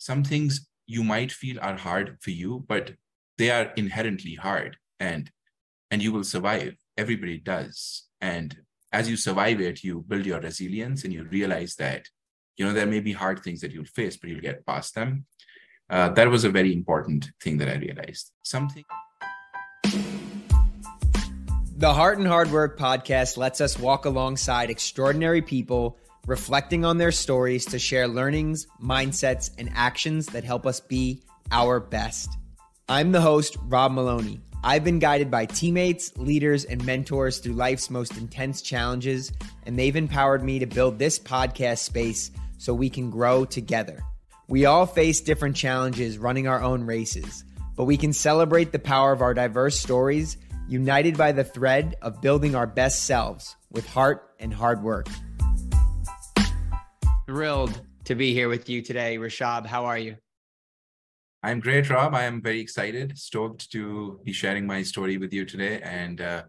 some things you might feel are hard for you, but they are inherently hard and and you will survive. Everybody does. And as you survive it, you build your resilience and you realize that, you know, there may be hard things that you'll face, but you'll get past them. Uh, that was a very important thing that I realized. Something. The Heart and Hard Work podcast lets us walk alongside extraordinary people reflecting on their stories to share learnings, mindsets, and actions that help us be our best. I'm the host, Rob Maloney. I've been guided by teammates, leaders, and mentors through life's most intense challenges, and they've empowered me to build this podcast space so we can grow together. We all face different challenges running our own races, but we can celebrate the power of our diverse stories, united by the thread of building our best selves with heart and hard work. Thrilled to be here with you today, Rishabh. How are you? I'm great, Rob. I am very excited, stoked to be sharing my story with you today and uh,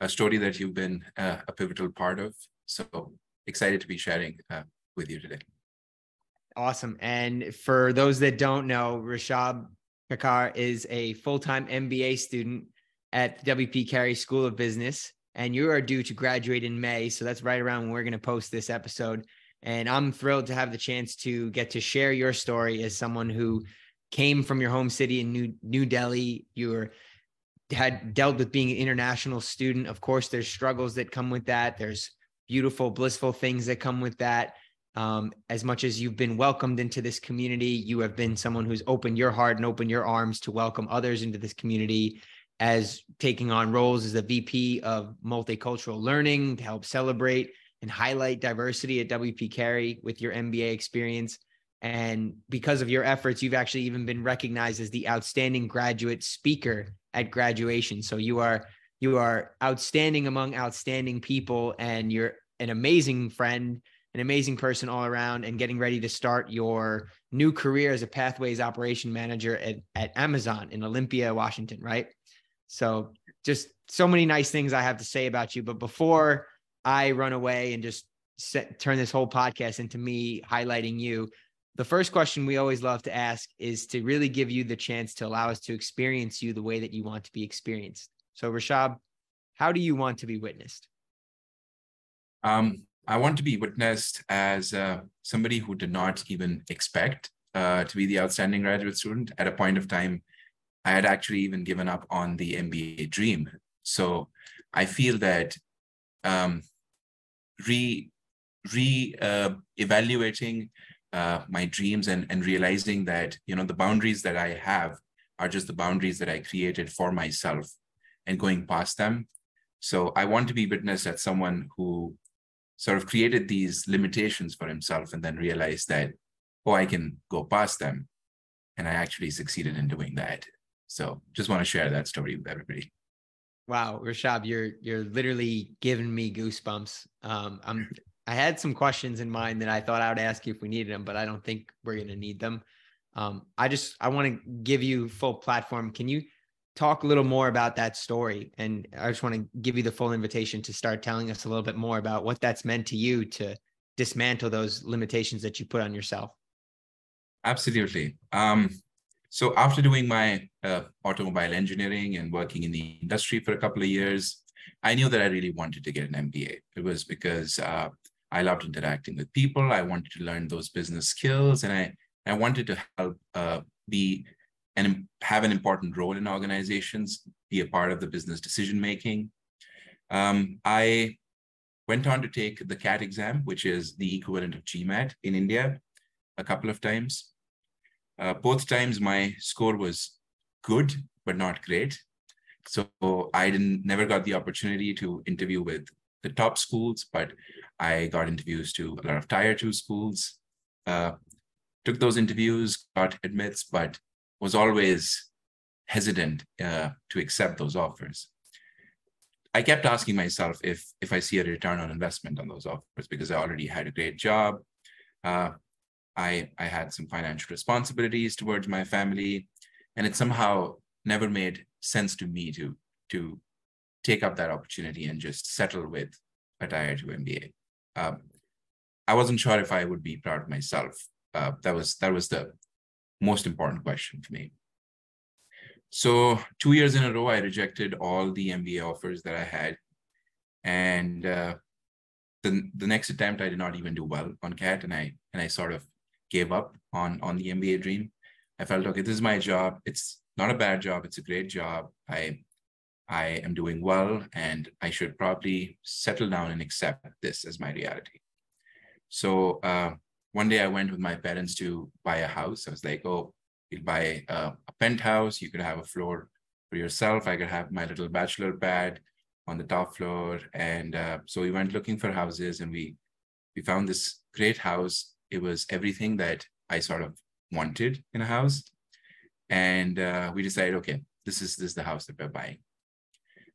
a story that you've been uh, a pivotal part of. So excited to be sharing uh, with you today. Awesome. And for those that don't know, Rishabh Kakkar is a full time MBA student at the WP Carey School of Business, and you are due to graduate in May. So that's right around when we're going to post this episode. And I'm thrilled to have the chance to get to share your story as someone who came from your home city in New New Delhi. You had dealt with being an international student. Of course, there's struggles that come with that. There's beautiful, blissful things that come with that. Um, as much as you've been welcomed into this community, you have been someone who's opened your heart and opened your arms to welcome others into this community as taking on roles as a VP of multicultural learning to help celebrate and highlight diversity at WP Carey with your MBA experience and because of your efforts, you've actually even been recognized as the outstanding graduate speaker at graduation. So you are you are outstanding among outstanding people, and you're an amazing friend, an amazing person all around, and getting ready to start your new career as a pathways operation manager at, at Amazon in Olympia, Washington, right? So just so many nice things I have to say about you. But before I run away and just set, turn this whole podcast into me highlighting you, the first question we always love to ask is to really give you the chance to allow us to experience you the way that you want to be experienced. So, Rishabh, how do you want to be witnessed? Um, I want to be witnessed as uh, somebody who did not even expect uh, to be the outstanding graduate student. At a point of time, I had actually even given up on the MBA dream. So I feel that um, re re uh, evaluating uh, my dreams and and realizing that you know the boundaries that I have are just the boundaries that I created for myself and going past them. So I want to be witnessed as someone who sort of created these limitations for himself and then realized that oh I can go past them and I actually succeeded in doing that. So just want to share that story with everybody. Wow, Rishabh, you're you're literally giving me goosebumps. Um, I'm I had some questions in mind that I thought I would ask you if we needed them, but I don't think we're going to need them. Um, I just I want to give you full platform. Can you talk a little more about that story? And I just want to give you the full invitation to start telling us a little bit more about what that's meant to you to dismantle those limitations that you put on yourself. Absolutely. Um, so after doing my uh, automobile engineering and working in the industry for a couple of years, I knew that I really wanted to get an MBA. It was because uh, I loved interacting with people. I wanted to learn those business skills, and I I wanted to help uh, be and have an important role in organizations, be a part of the business decision making. Um, I went on to take the CAT exam, which is the equivalent of GMAT in India, a couple of times. Uh, both times my score was good, but not great. So I didn't never got the opportunity to interview with the top schools, but I got interviews to a lot of tier two schools. Uh, took those interviews, got admits, but was always hesitant uh, to accept those offers. I kept asking myself if if I see a return on investment on those offers because I already had a great job. Uh, I I had some financial responsibilities towards my family, and it somehow never made sense to me to to take up that opportunity and just settle with a tier two MBA. Um, I wasn't sure if I would be proud of myself. Uh, that was that was the most important question for me. So two years in a row, I rejected all the MBA offers that I had. And uh, the, the next attempt, I did not even do well on CAT and I, and I sort of gave up on, on the MBA dream. I felt, okay, this is my job. It's not a bad job. It's a great job. I, I am doing well and I should probably settle down and accept this as my reality. So uh, one day I went with my parents to buy a house. I was like, oh, we'll buy a, a penthouse. You could have a floor for yourself. I could have my little bachelor pad on the top floor. And uh, so we went looking for houses and we we found this great house. It was everything that I sort of wanted in a house. And uh, we decided, okay, this is this is the house that we're buying.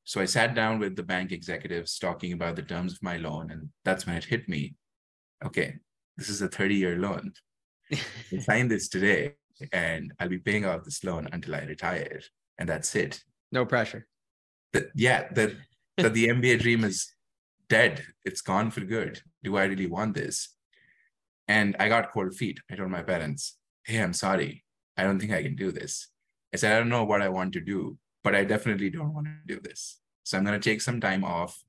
So I sat down with the bank executives talking about the terms of my loan, and that's when it hit me. Okay, this is a 30 year loan. I signed this today and I'll be paying off this loan until I retire. And that's it. No pressure. The, yeah, that that the MBA dream is dead. It's gone for good. Do I really want this? And I got cold feet. I told my parents, hey, I'm sorry. I don't think I can do this. I said, I don't know what I want to do, but I definitely don't want to do this. So I'm going to take some time off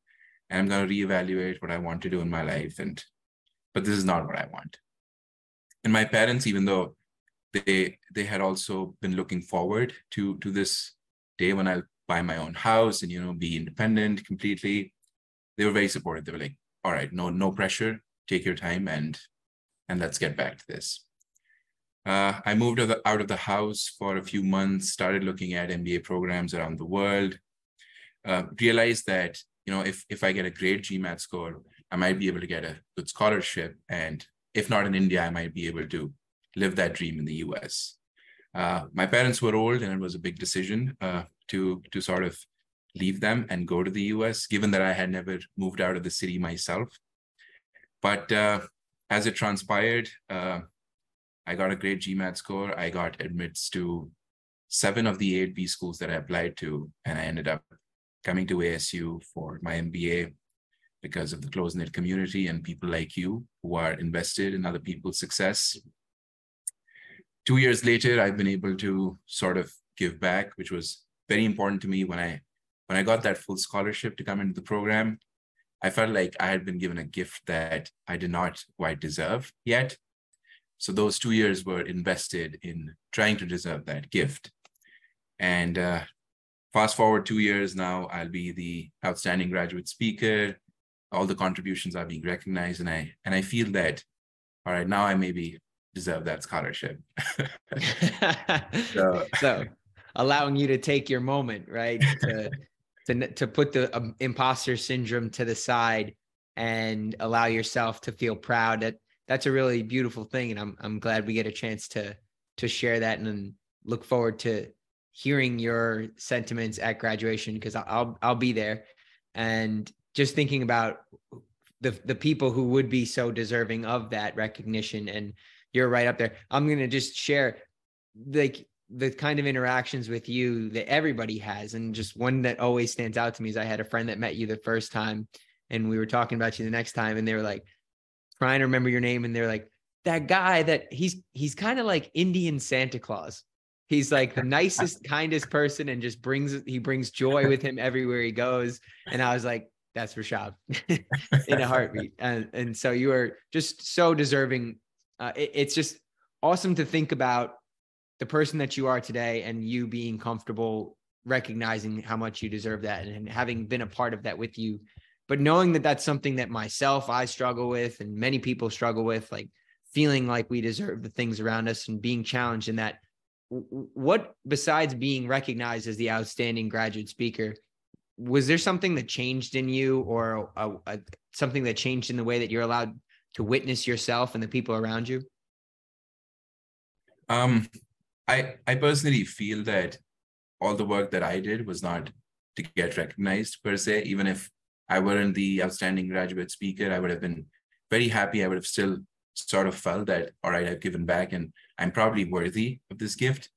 and I'm going to reevaluate what I want to do in my life. And but this is not what I want. And my parents, even though they they had also been looking forward to to this day when I'll buy my own house and you know be independent completely, they were very supportive. They were like, "All right, no no pressure, take your time and and let's get back to this." Uh, I moved out of the house for a few months, started looking at MBA programs around the world, uh, realized that you know if if I get a great GMAT score, I might be able to get a good scholarship. And if not in India, I might be able to live that dream in the US. Uh, my parents were old and it was a big decision uh, to, to sort of leave them and go to the US, given that I had never moved out of the city myself. But uh, as it transpired, uh, I got a great GMAT score. I got admits to seven of the eight B schools that I applied to, and I ended up coming to ASU for my MBA because of the close knit community and people like you who are invested in other people's success. Two years later, I've been able to sort of give back, which was very important to me when I when I got that full scholarship to come into the program. I felt like I had been given a gift that I did not quite deserve yet. So those two years were invested in trying to deserve that gift. And uh, fast forward two years now, I'll be the outstanding graduate speaker all the contributions are being recognized and i and i feel that all right now i maybe deserve that scholarship so. so. allowing you to take your moment right to to, to put the um, imposter syndrome to the side and allow yourself to feel proud. That that's a really beautiful thing and i'm i'm glad we get a chance to to share that and look forward to hearing your sentiments at graduation because I'll I'll be there. And just thinking about the the people who would be so deserving of that recognition and you're right up there. I'm going to just share like the kind of interactions with you that everybody has and just one that always stands out to me is i had a friend that met you the first time and we were talking about you the next time and they were like trying to remember your name and they're like that guy that he's he's kind of like indian santa claus he's like the nicest kindest person and just brings he brings joy with him everywhere he goes and i was like that's Rishabh in a heartbeat. And, and so you are just so deserving. Uh, it, it's just awesome to think about the person that you are today and you being comfortable recognizing how much you deserve that and, and having been a part of that with you. But knowing that that's something that myself, I struggle with and many people struggle with, like feeling like we deserve the things around us and being challenged in that. What, besides being recognized as the outstanding graduate speaker, was there something that changed in you or a, a, something that changed in the way that you're allowed to witness yourself and the people around you um i i personally feel that all the work that i did was not to get recognized per se even if i weren't the outstanding graduate speaker i would have been very happy i would have still sort of felt that all right i've given back and i'm probably worthy of this gift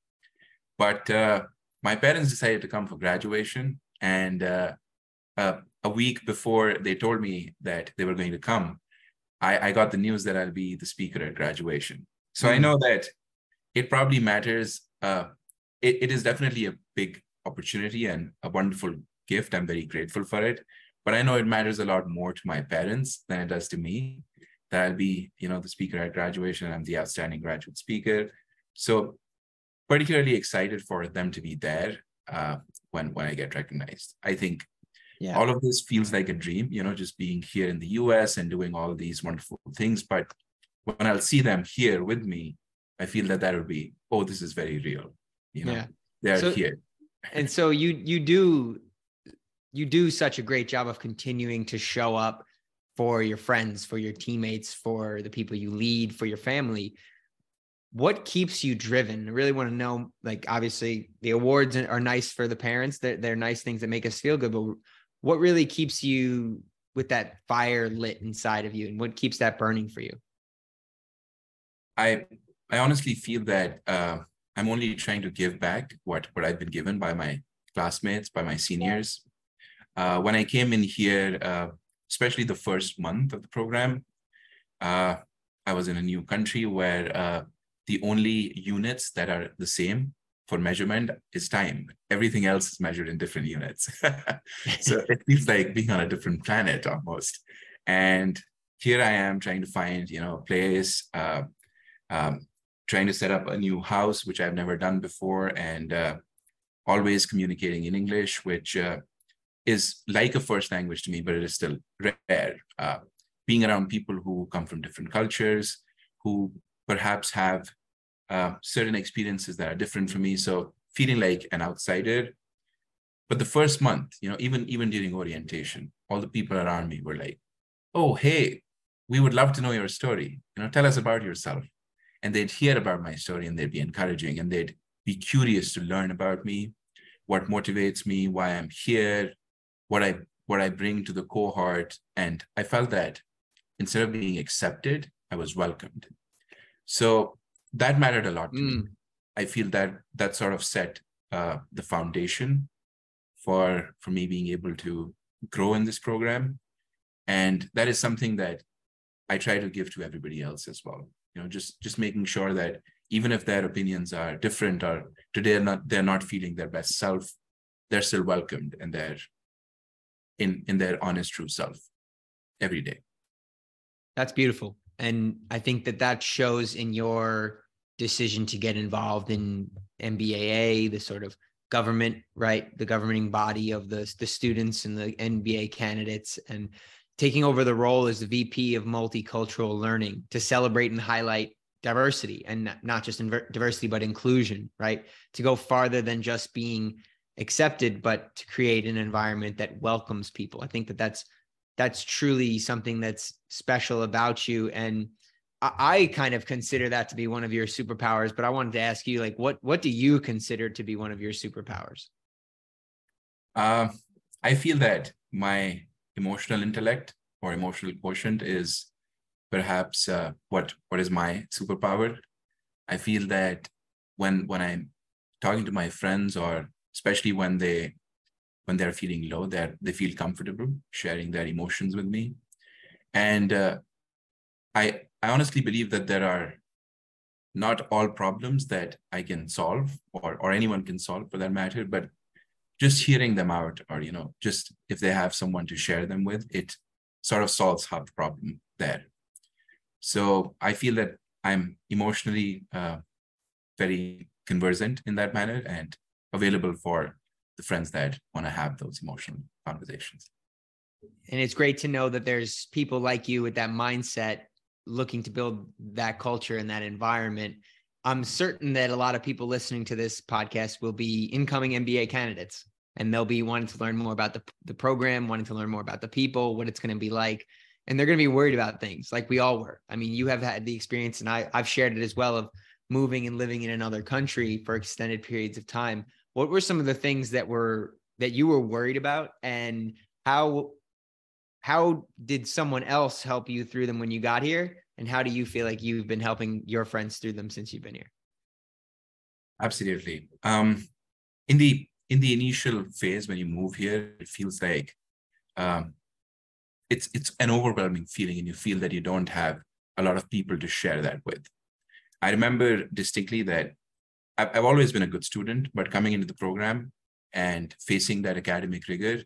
but uh, my parents decided to come for graduation and uh, uh, a week before they told me that they were going to come, I, I got the news that I'll be the speaker at graduation. So mm-hmm. I know that it probably matters. Uh, it, it is definitely a big opportunity and a wonderful gift. I'm very grateful for it. But I know it matters a lot more to my parents than it does to me. That I'll be, you know, the speaker at graduation. I'm the outstanding graduate speaker. So particularly excited for them to be there uh, when when I get recognized. I think yeah. all of this feels like a dream, you know, just being here in the US and doing all these wonderful things. But when I'll see them here with me, I feel that that will be, oh, this is very real. You know, yeah. they're so, here. and so you you do you do such a great job of continuing to show up for your friends, for your teammates, for the people you lead, for your family what keeps you driven? I really want to know, like, obviously the awards are nice for the parents. They're, they're nice things that make us feel good, but what really keeps you with that fire lit inside of you and what keeps that burning for you? I, I honestly feel that uh, I'm only trying to give back what, what I've been given by my classmates, by my seniors. Uh, when I came in here, uh, especially the first month of the program, uh, I was in a new country where uh, the only units that are the same for measurement is time. Everything else is measured in different units. so it feels like being on a different planet almost. And here I am trying to find, you know, a place, uh, um, trying to set up a new house, which I've never done before, and uh, always communicating in English, which uh, is like a first language to me, but it is still rare. Uh, being around people who come from different cultures, who perhaps have uh, certain experiences that are different from me. So feeling like an outsider. But the first month, you know, even even during orientation, all the people around me were like, "Oh, hey, we would love to know your story. You know, tell us about yourself." And they'd hear about my story and they'd be encouraging and they'd be curious to learn about me, what motivates me, why I'm here, what I what I bring to the cohort. And I felt that instead of being accepted, I was welcomed. So that mattered a lot to mm. me. I feel that that sort of set uh, the foundation for for me being able to grow in this program, and that is something that I try to give to everybody else as well. You know, just just making sure that even if their opinions are different or today they're not they're not feeling their best self, they're still welcomed and they're in in their honest true self every day. That's beautiful. And I think that that shows in your decision to get involved in MBAA, the sort of government, right? The governing body of the, the students and the MBA candidates, and taking over the role as the VP of multicultural learning to celebrate and highlight diversity and not just diversity, but inclusion, right? To go farther than just being accepted, but to create an environment that welcomes people. I think that that's that's truly something that's special about you and I, kind of consider that to be one of your superpowers but i wanted to ask you like what what do you consider to be one of your superpowers uh, i feel that my emotional intellect or emotional quotient is perhaps uh, what what is my superpower i feel that when when i'm talking to my friends or especially when they when they're feeling low, that they feel comfortable sharing their emotions with me. And uh, I I honestly believe that there are not all problems that I can solve or or anyone can solve for that matter, but just hearing them out or you know just if they have someone to share them with, it sort of solves half the problem there. So I feel that I'm emotionally uh, very conversant in that manner and available for the friends that want to have those emotional conversations. And it's great to know that there's people like you with that mindset looking to build that culture and that environment. I'm certain that a lot of people listening to this podcast will be incoming MBA candidates and they'll be wanting to learn more about the, the program, wanting to learn more about the people, what it's going to be like. And they're going to be worried about things like we all were. I mean, you have had the experience, and I, I've shared it as well of moving and living in another country for extended periods of time what were some of the things that were that you were worried about and how how did someone else help you through them when you got here and how do you feel like you've been helping your friends through them since you've been here? Absolutely. Um in the in the initial phase when you move here it feels like um it's it's an overwhelming feeling and you feel that you don't have a lot of people to share that with. I remember distinctly that I've, I've always been a good student, but coming into the program and facing that academic rigor,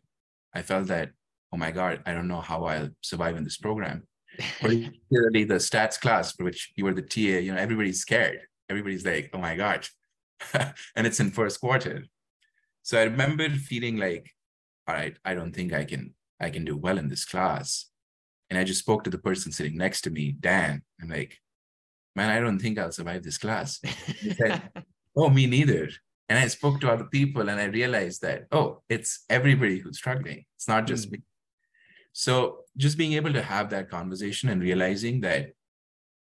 I felt that, oh my God, I don't know how I'll survive in this program. Particularly the stats class, for which you were the TA, you know, everybody's scared. Everybody's like, oh my God. and it's in first quarter. So I remember feeling like, all right, I don't think I can I can do well in this class. And I just spoke to the person sitting next to me, Dan. I'm like, man, I don't think I'll survive this class. He said, oh, me neither. And I spoke to other people and I realized that, oh, it's everybody who's struggling. It's not just mm. me. So just being able to have that conversation and realizing that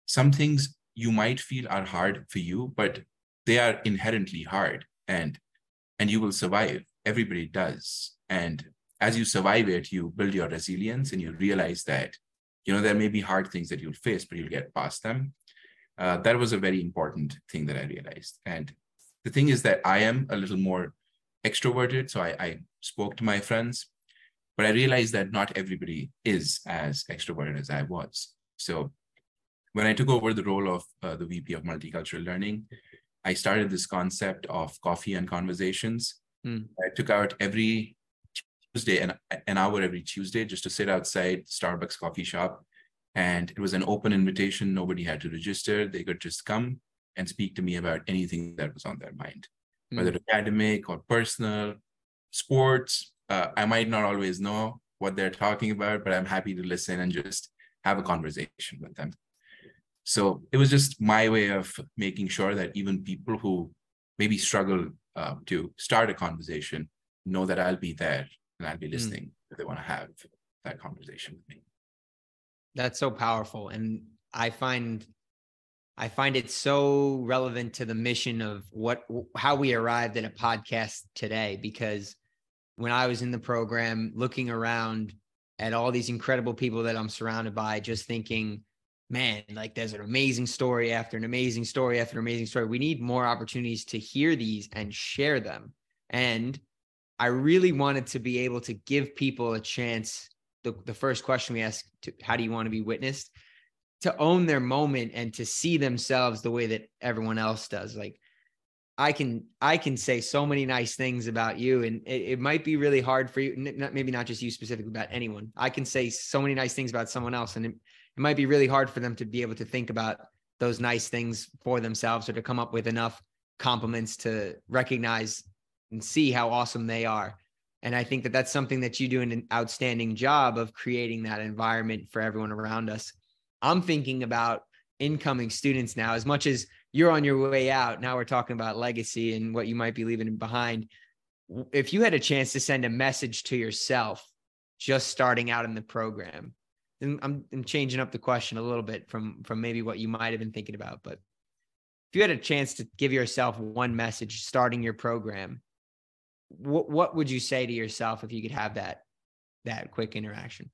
some things you might feel are hard for you, but they are inherently hard and and you will survive. Everybody does. And as you survive it, you build your resilience and you realize that, you know, there may be hard things that you'll face, but you'll get past them. Uh, that was a very important thing that I realized. And the thing is that I am a little more extroverted. So I, I spoke to my friends, but I realized that not everybody is as extroverted as I was. So when I took over the role of uh, the VP of Multicultural Learning, I started this concept of coffee and conversations. Mm. I took out every Tuesday, and an hour every Tuesday, just to sit outside Starbucks coffee shop. And it was an open invitation. Nobody had to register. They could just come and speak to me about anything that was on their mind, mm. whether academic or personal, sports. Uh, I might not always know what they're talking about, but I'm happy to listen and just have a conversation with them. So it was just my way of making sure that even people who maybe struggle uh, to start a conversation know that I'll be there and I'll be hmm. listening mm. if they want to have that conversation with me. That's so powerful. And I find I find it so relevant to the mission of what how we arrived at a podcast today because when I was in the program looking around at all these incredible people that I'm surrounded by just thinking man like there's an amazing story after an amazing story after an amazing story we need more opportunities to hear these and share them and I really wanted to be able to give people a chance. The, the first question we ask, to, how do you want to be witnessed? To own their moment and to see themselves the way that everyone else does. Like I can, I can say so many nice things about you, and it, it might be really hard for you. Maybe not just you specifically, about anyone. I can say so many nice things about someone else, and it, it might be really hard for them to be able to think about those nice things for themselves or to come up with enough compliments to recognize and see how awesome they are. And I think that that's something that you do an outstanding job of creating that environment for everyone around us. I'm thinking about incoming students now, as much as you're on your way out. Now we're talking about legacy and what you might be leaving behind. If you had a chance to send a message to yourself just starting out in the program, then I'm, I'm changing up the question a little bit from from maybe what you might have been thinking about. But if you had a chance to give yourself one message starting your program, what what would you say to yourself if you could have that that quick interaction?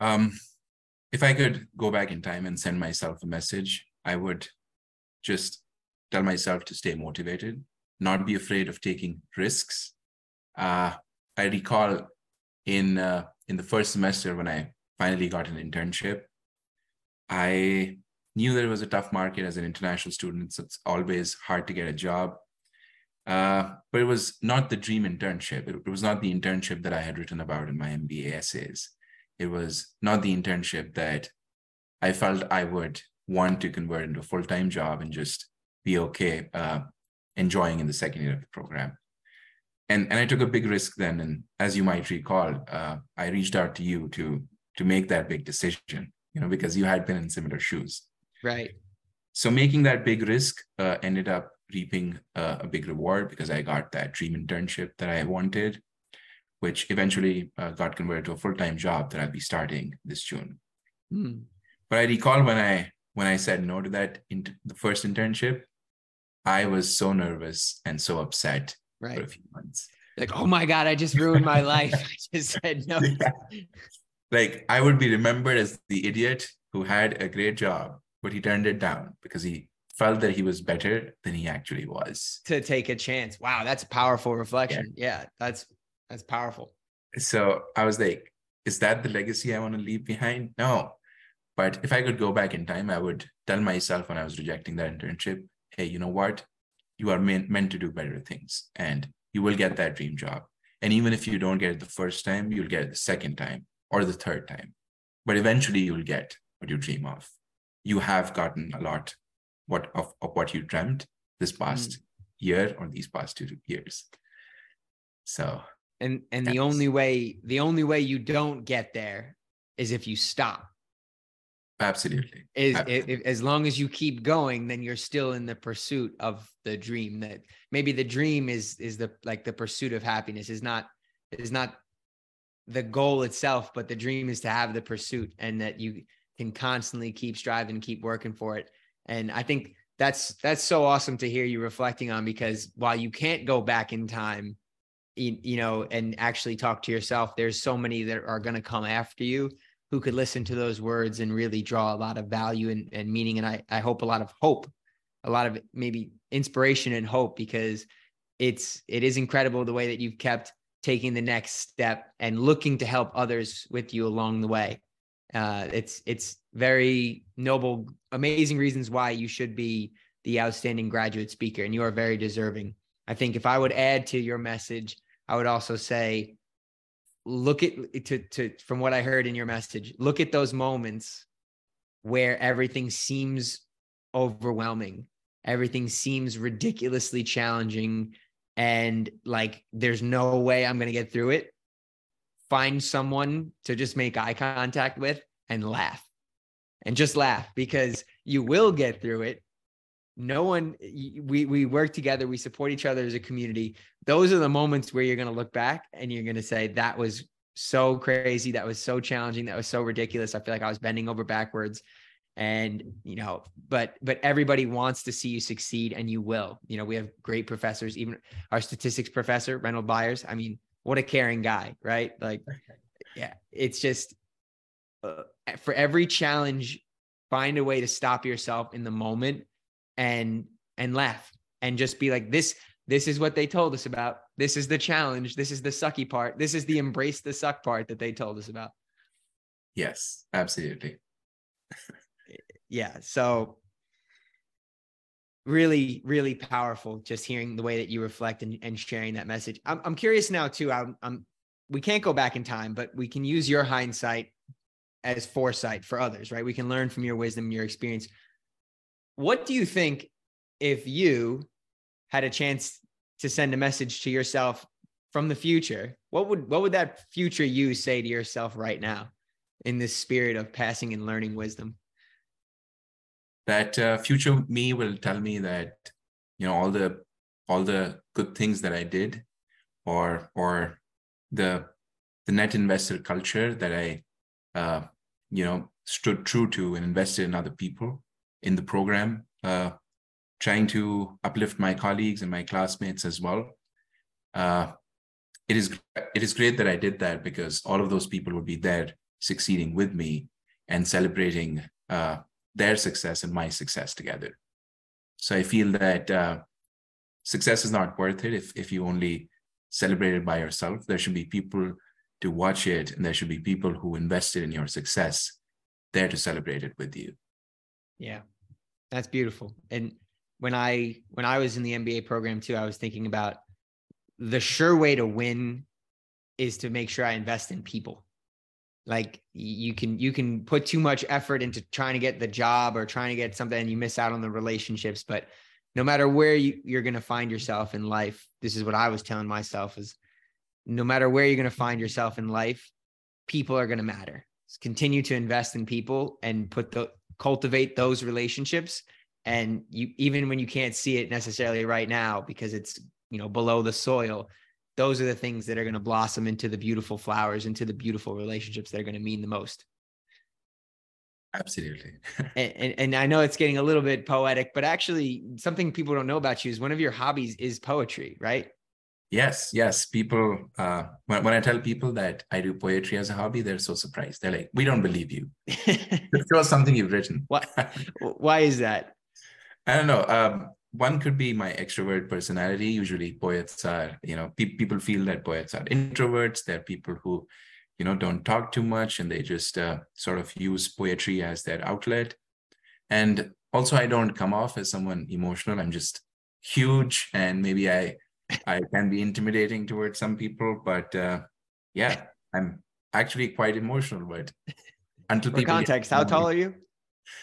Um, if I could go back in time and send myself a message, I would just tell myself to stay motivated, not be afraid of taking risks. Uh, I recall in uh, in the first semester when I finally got an internship, I knew that it was a tough market as an international student. So it's always hard to get a job. Uh, but it was not the dream internship. It, it, was not the internship that I had written about in my MBA essays. It was not the internship that I felt I would want to convert into a full time job and just be okay uh, enjoying in the second year of the program. And, and I took a big risk then. And as you might recall, uh, I reached out to you to to make that big decision, you know, because you had been in similar shoes. Right. So making that big risk uh, ended up reaping uh, a big reward because I got that dream internship that I wanted, which eventually uh, got converted to a full time job that I'll be starting this June. Mm. But I recall when I when I said no to that in the first internship, I was so nervous and so upset right. for a few months. Like, oh my God, I just ruined my life. I just said no. Yeah. Like I would be remembered as the idiot who had a great job, but he turned it down because he felt that he was better than he actually was. To take a chance. Wow, that's a powerful reflection. Yeah, yeah that's that's powerful. So I was like, is that the legacy I want to leave behind? No. But if I could go back in time, I would tell myself when I was rejecting that internship, hey, you know what? You are meant, meant to do better things and you will get that dream job. And even if you don't get it the first time, you'll get it the second time or the third time. But eventually you'll get what you dream of. You have gotten a lot what of, of what you dreamt this past mm. year or these past two years. So and and the only way the only way you don't get there is if you stop absolutely. Is If, as long as you keep going then you're still in the pursuit of the dream that maybe the dream is is the like the pursuit of happiness is not is not the goal itself but the dream is to have the pursuit and that you can constantly keep striving keep working for it. And i think that's that's so awesome to hear you reflecting on because while you can't go back in time you, you know and actually talk to yourself there's so many that are going to come after you who could listen to those words and really draw a lot of value and, and meaning. And I, I hope a lot of hope a lot of maybe inspiration and hope because it's it is incredible the way that you've kept taking the next step and looking to help others with you along the way. Uh, it's it's very noble amazing reasons why you should be the outstanding graduate speaker and you are very deserving. I think if i would add to your message i would also say look at to to from what I heard in your message, look at those moments where everything seems overwhelming, everything seems ridiculously challenging, and like there's no way I'm gonna get through it. Find someone to just make eye contact with and laugh. And just laugh because you will get through it no one we we work together we support each other as a community. Those are the moments where you're going to look back and you're going to say that was so crazy. That was so challenging. That was so ridiculous. I feel like i was bending over backwards. And you know but but everybody wants to see you succeed and you will. You know we have great professors even our statistics professor Reynold byers. I mean what a caring guy right? Like yeah it's just uh, for every challenge find a way to stop yourself in the moment and and laugh and just be like this this is what they told us about. This is the challenge. This is the sucky part. This is the embrace the suck part that they told us about. Yes absolutely. Yeah so really really powerful just hearing the way that you reflect and, and sharing that message. I'm, I'm curious now too I'm, I'm we can't go back in time but we can use your hindsight as foresight for others right? We can learn from your wisdom your experience what do you think if you had a chance to send a message to yourself from the future? What would what would that future you say to yourself right now in this spirit of passing and learning wisdom? That uh, future me will tell me that you know all the all the good things that I did, or or the the net investor culture that I uh, you know stood true to and invested in other people in the program, uh, trying to uplift my colleagues and my classmates as well. Uh, it is it is great that I did that because all of those people would be there succeeding with me and celebrating uh, their success and my success together. So I feel that uh, success is not worth it if if you only celebrate it by yourself. There should be people to watch it, and there should be people who invested in your success there to celebrate it with you. Yeah, that's beautiful. And when I when I was in the MBA program too, I was thinking about the sure way to win is to make sure I invest in people. Like you can you can put too much effort into trying to get the job or trying to get something and you miss out on the relationships. But no matter where you, you're going to find yourself in life, this is what I was telling myself is no matter where you're going to find yourself in life, people are going to matter. Just continue to invest in people and put the cultivate those relationships. And you even when you can't see it necessarily right now because it's you know below the soil those are the things that are going to blossom into the beautiful flowers into the beautiful relationships that are going to mean the most. Absolutely. And, and, and i know it's getting a little bit poetic but actually something people don't know about you is one of your hobbies is poetry right Yes, yes. People, uh, when, when I tell people that I do poetry as a hobby, they're so surprised. They're like, we don't believe you. Show us something you've written. Why, why is that? I don't know. Um, one could be my extrovert personality. Usually, poets are, you know, pe- people feel that poets are introverts. They're people who you know don't talk too much and they just uh, sort of use poetry as their outlet and also i don't come off as someone emotional i'm just huge and maybe i i can be intimidating towards some people but uh, yeah i'm actually quite emotional but until For people context how tall are you?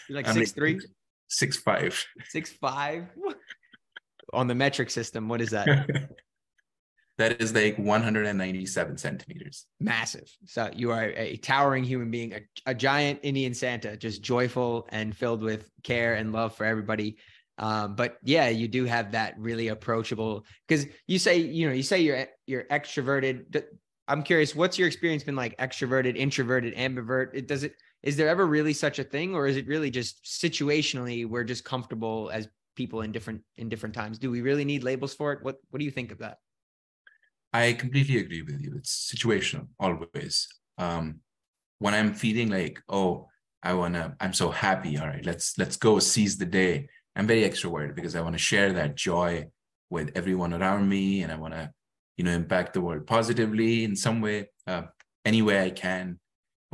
You're like I'm six like three? six five. Six five? On the metric system what is that? That is like 197 centimeters. Massive. So you are a towering human being a, a giant indian santa just joyful and filled with care and love for everybody um, but yeah you do have that really approachable because you say you know you say you're you're extroverted i'm curious what's your experience been like extroverted introverted ambivert? It does it is there ever really such a thing or is it really just situationally we're just comfortable as people in different in different times? Do we really need labels for it? What what do you think of that? I completely agree with you. It's situational always. Um when i'm feeling like oh i want to i'm so happy all right let's let's go seize the day i'm very extroverted because i want to share that joy with everyone around me and i want to you know impact the world positively in some way uh, any way i can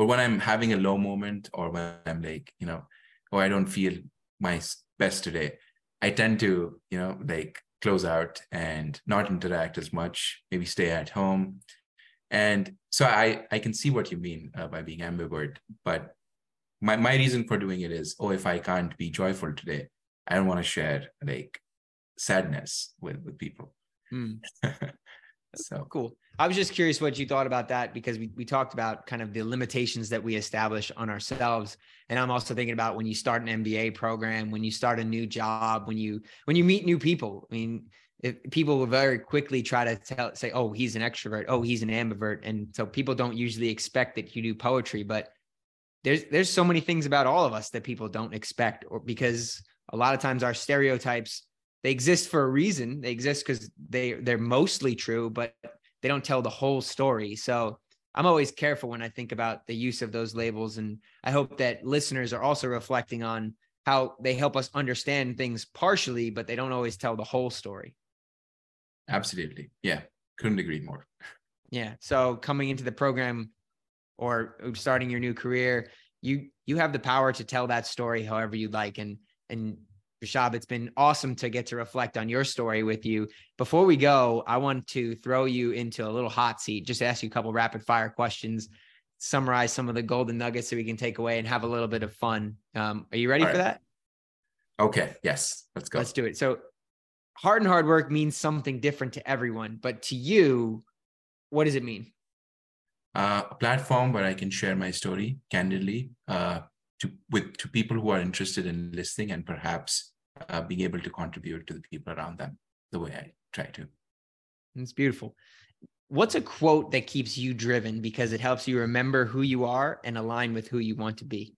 but when I'm having a low moment or when I'm like, you know, oh, I don't feel my best today, I tend to, you know, like close out and not interact as much, maybe stay at home. And so I, I can see what you mean uh, by being ambivert, but my, my reason for doing it is, oh, if I can't be joyful today, I don't want to share like sadness with, with people. Mm. so cool. I was just curious what you thought about that because we, we talked about kind of the limitations that we establish on ourselves. And I'm also thinking about when you start an MBA program, when you start a new job, when you when you meet new people. I mean, if people will very quickly try to tell say, oh, he's an extrovert, oh, he's an ambivert. And so people don't usually expect that you do poetry, but there's there's so many things about all of us that people don't expect, or because a lot of times our stereotypes they exist for a reason. They exist because they they're mostly true, but they don't tell the whole story. So I'm always careful when I think about the use of those labels. And I hope that listeners are also reflecting on how they help us understand things partially, but they don't always tell the whole story. Absolutely. Yeah. Couldn't agree more. Yeah. So coming into the program or starting your new career, you you have the power to tell that story however you'd like. And and Rishabh, it's been awesome to get to reflect on your story with you. Before we go, I want to throw you into a little hot seat, just ask you a couple rapid fire questions, summarize some of the golden nuggets that we can take away and have a little bit of fun. Um, are you ready for that? Okay. Yes. Let's go. Let's do it. So, heart and hard work means something different to everyone, but to you, what does it mean? Uh, a platform where I can share my story candidly, uh, to with to people who are interested in listening and perhaps uh, being able to contribute to the people around them the way I try to. It's beautiful. What's a quote that keeps you driven because it helps you remember who you are and align with who you want to be?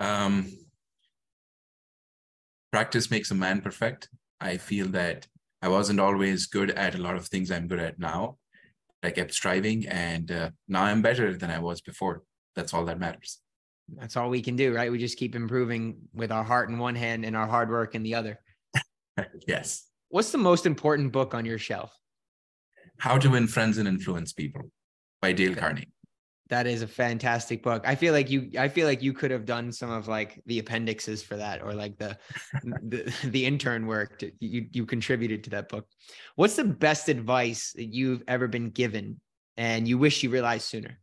Um, practice makes a man perfect. I feel that I wasn't always good at a lot of things I'm good at now. I kept striving, and uh, now I'm better than I was before. That's all that matters that's all we can do, right? We just keep improving with our heart in one hand and our hard work in the other. yes. What's the most important book on your shelf? How to Win Friends and Influence People by Dale Carnegie. That is a fantastic book. I feel like you I feel like you could have done some of like the appendixes for that or like the the, the intern work to, you you contributed to that book. What's the best advice that you've ever been given and you wish you realized sooner?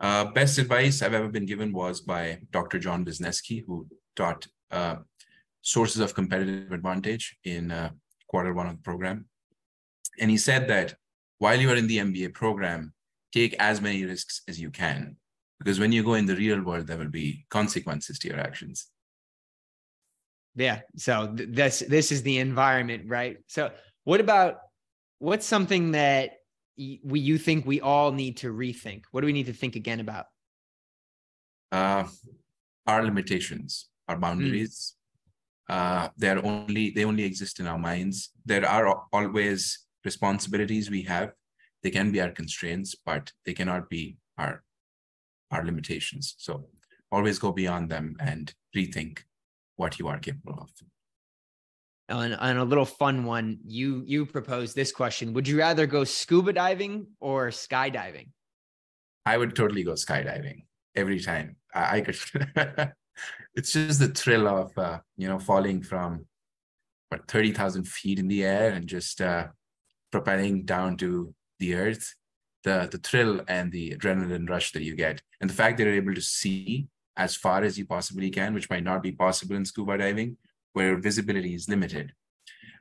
Uh, best advice I've ever been given was by Dr. John Wisniewski, who taught uh, sources of competitive advantage in uh, quarter one of the program. And he said that while you are in the MBA program, take as many risks as you can, because when you go in the real world, there will be consequences to your actions. Yeah. So th- this this is the environment, right? So what about what's something that we you think we all need to rethink? What do we need to think again about? Uh, our limitations, our boundaries. Mm. Uh, they're only they only exist in our minds. There are always responsibilities we have. They can be our constraints, but they cannot be our our limitations. So always go beyond them and rethink what you are capable of on, on a little fun one, you you proposed this question: Would you rather go scuba diving or skydiving? I would totally go skydiving every time. I, I could. it's just the thrill of uh, you know falling from what thirty thousand feet in the air and just uh, propelling down to the earth. The the thrill and the adrenaline rush that you get, and the fact that you're able to see as far as you possibly can, which might not be possible in scuba diving, where visibility is limited.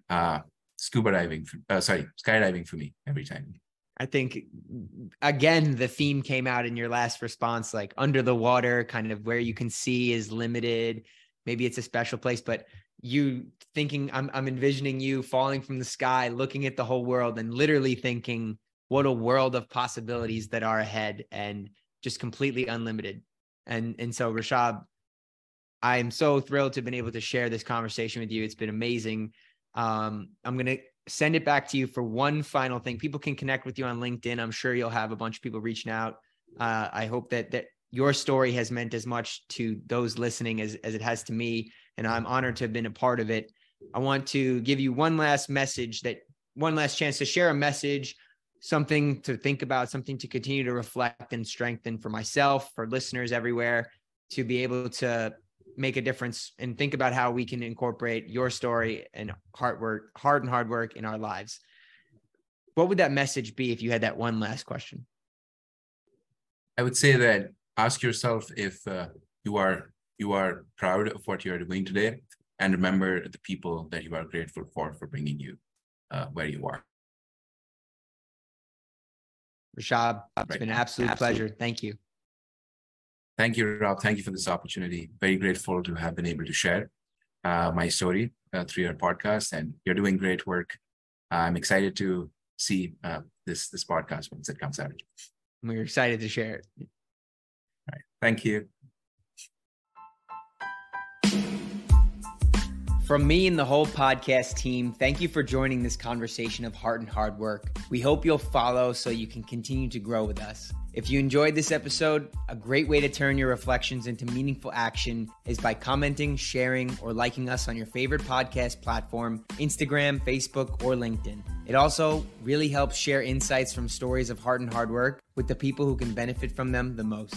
Uh, scuba diving, uh, sorry, skydiving for me every time. I think again the theme came out in your last response, like under the water, kind of where you can see is limited. Maybe it's a special place, but you thinking I'm I'm envisioning you falling from the sky, looking at the whole world, and literally thinking, what a world of possibilities that are ahead, and just completely unlimited. And and so Rishabh, I'm so thrilled to have been able to share this conversation with you. It's been amazing. Um, I'm gonna send it back to you for one final thing. People can connect with you on LinkedIn. I'm sure you'll have a bunch of people reaching out. Uh, I hope that that your story has meant as much to those listening as, as it has to me. And I'm honored to have been a part of it. I want to give you one last message that one last chance to share a message, something to think about, something to continue to reflect and strengthen for myself, for listeners everywhere, to be able to make a difference and think about how we can incorporate your story and hard work, heart and hard work in our lives. What would that message be if you had that one last question? I would say that ask yourself if uh, you are you are proud of what you are doing today, and remember the people that you are grateful for for bringing you uh, where you are. Rishabh, it's right. been an absolute Absolutely. pleasure. Thank you. Thank you, Rob. Thank you for this opportunity. Very grateful to have been able to share uh, my story uh, through your podcast, and you're doing great work. I'm excited to see uh, this this podcast once it comes out. We're excited to share it. All right. Thank you. From me and the whole podcast team, thank you for joining this conversation of heart and hard work. We hope you'll follow so you can continue to grow with us. If you enjoyed this episode, a great way to turn your reflections into meaningful action is by commenting, sharing, or liking us on your favorite podcast platform Instagram, Facebook, or LinkedIn. It also really helps share insights from stories of heart and hard work with the people who can benefit from them the most.